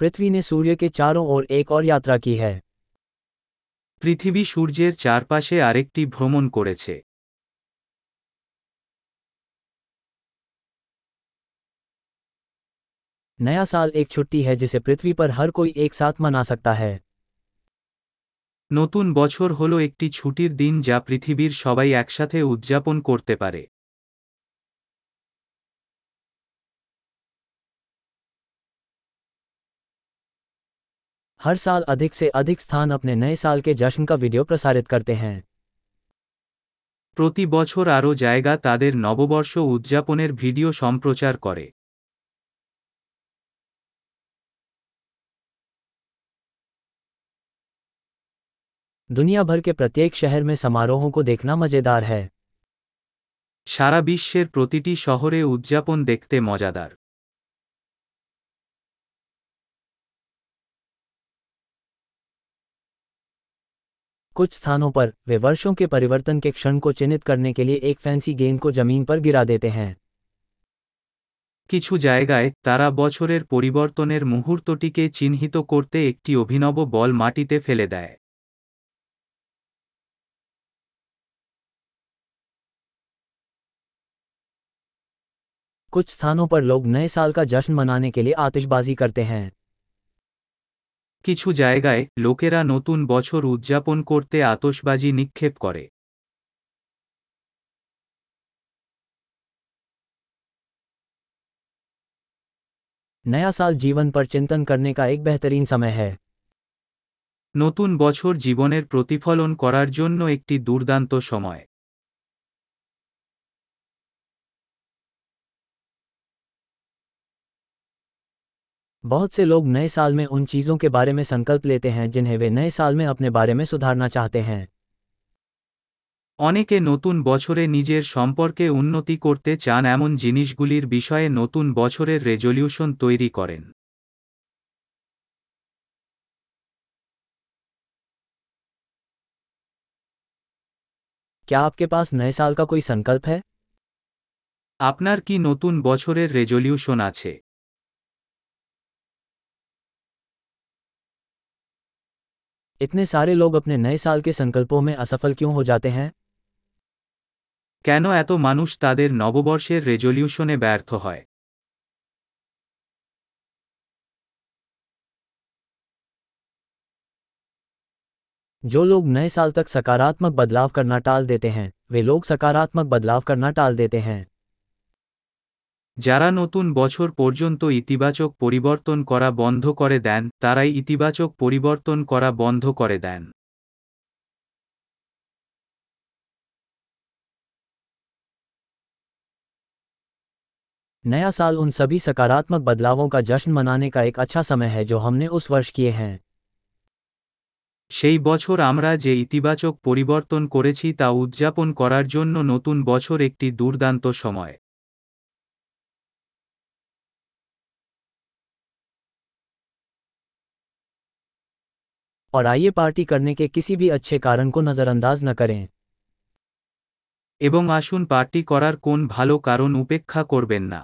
पृथ्वी ने सूर्य के चारों ओर एक और यात्रा की है পৃথিবী সূর্যের চারপাশে আরেকটি ভ্রমণ করেছে नया साल एक छुट्टी है जिसे पृथ्वी पर हर कोई एक साथ मना सकता है নতুন বছর হল একটি ছুটির দিন যা পৃথিবীর সবাই একসাথে উদযাপন করতে পারে हर साल अधिक से अधिक स्थान अपने नए साल के जश्न का वीडियो प्रसारित करते हैं প্রতি বছর আরও জায়গা তাদের নববর্ষ উদযাপনের ভিডিও সম্প্রচার করে दुनिया भर के प्रत्येक शहर में समारोहों को देखना मजेदार है সারা বিশ্বের প্রতিটি শহরে উদযাপন দেখতে মজাদার कुछ स्थानों पर वे वर्षों के परिवर्तन के क्षण को चिन्हित करने के लिए एक फैंसी गेंद को जमीन पर गिरा देते हैं কিছু জায়গায় তারা বছরের পরিবর্তনের মুহূর্তটিকে চিহ্নিত করতে একটি অভিনব বল মাটিতে ফেলে দেয় कुछ स्थानों पर लोग नए साल का जश्न मनाने के लिए आतिशबाजी करते हैं কিছু জায়গায় লোকেরা নতুন বছর উদযাপন করতে আতশবাজি নিক্ষেপ করে नया साल जीवन पर चिंतन करने का एक बेहतरीन समय है নতুন বছর জীবনের প্রতিফলন করার জন্য একটি দুর্দান্ত সময় बहुत से लोग नए साल में उन चीज़ों के बारे में संकल्प लेते हैं जिन्हें वे नए साल में अपने बारे में सुधारना चाहते हैं অনেকে নতুন বছরে নিজের সম্পর্কে উন্নতি করতে চান এমন জিনিসগুলির বিষয়ে নতুন বছরের রেজলিউশন তৈরি করেন क्या आपके पास नए साल का कोई संकल्प है আপনার কি নতুন বছরের রেজলিউশন আছে इतने सारे लोग अपने नए साल के संकल्पों में असफल क्यों हो जाते हैं কেন এত মানুষ তাদের নববর্ষের রেজলিউশনে ব্যর্থ হয় जो लोग नए साल तक सकारात्मक बदलाव करना टाल देते हैं वे लोग सकारात्मक बदलाव करना टाल देते हैं যারা নতুন বছর পর্যন্ত ইতিবাচক পরিবর্তন করা বন্ধ করে দেন তারাই ইতিবাচক পরিবর্তন করা বন্ধ করে দেন नया साल उन सभी सकारात्मक बदलावों का जश्न मनाने का एक अच्छा समय है जो हमने उस वर्ष किए हैं সেই বছর আমরা যে ইতিবাচক পরিবর্তন করেছি তা উদযাপন করার জন্য নতুন বছর একটি দুর্দান্ত সময় और आइए पार्टी करने के किसी भी अच्छे कारण को नज़रअंदाज न करें এবং আসুন পার্টি করার কোন ভালো কারণ উপেক্ষা করবেন না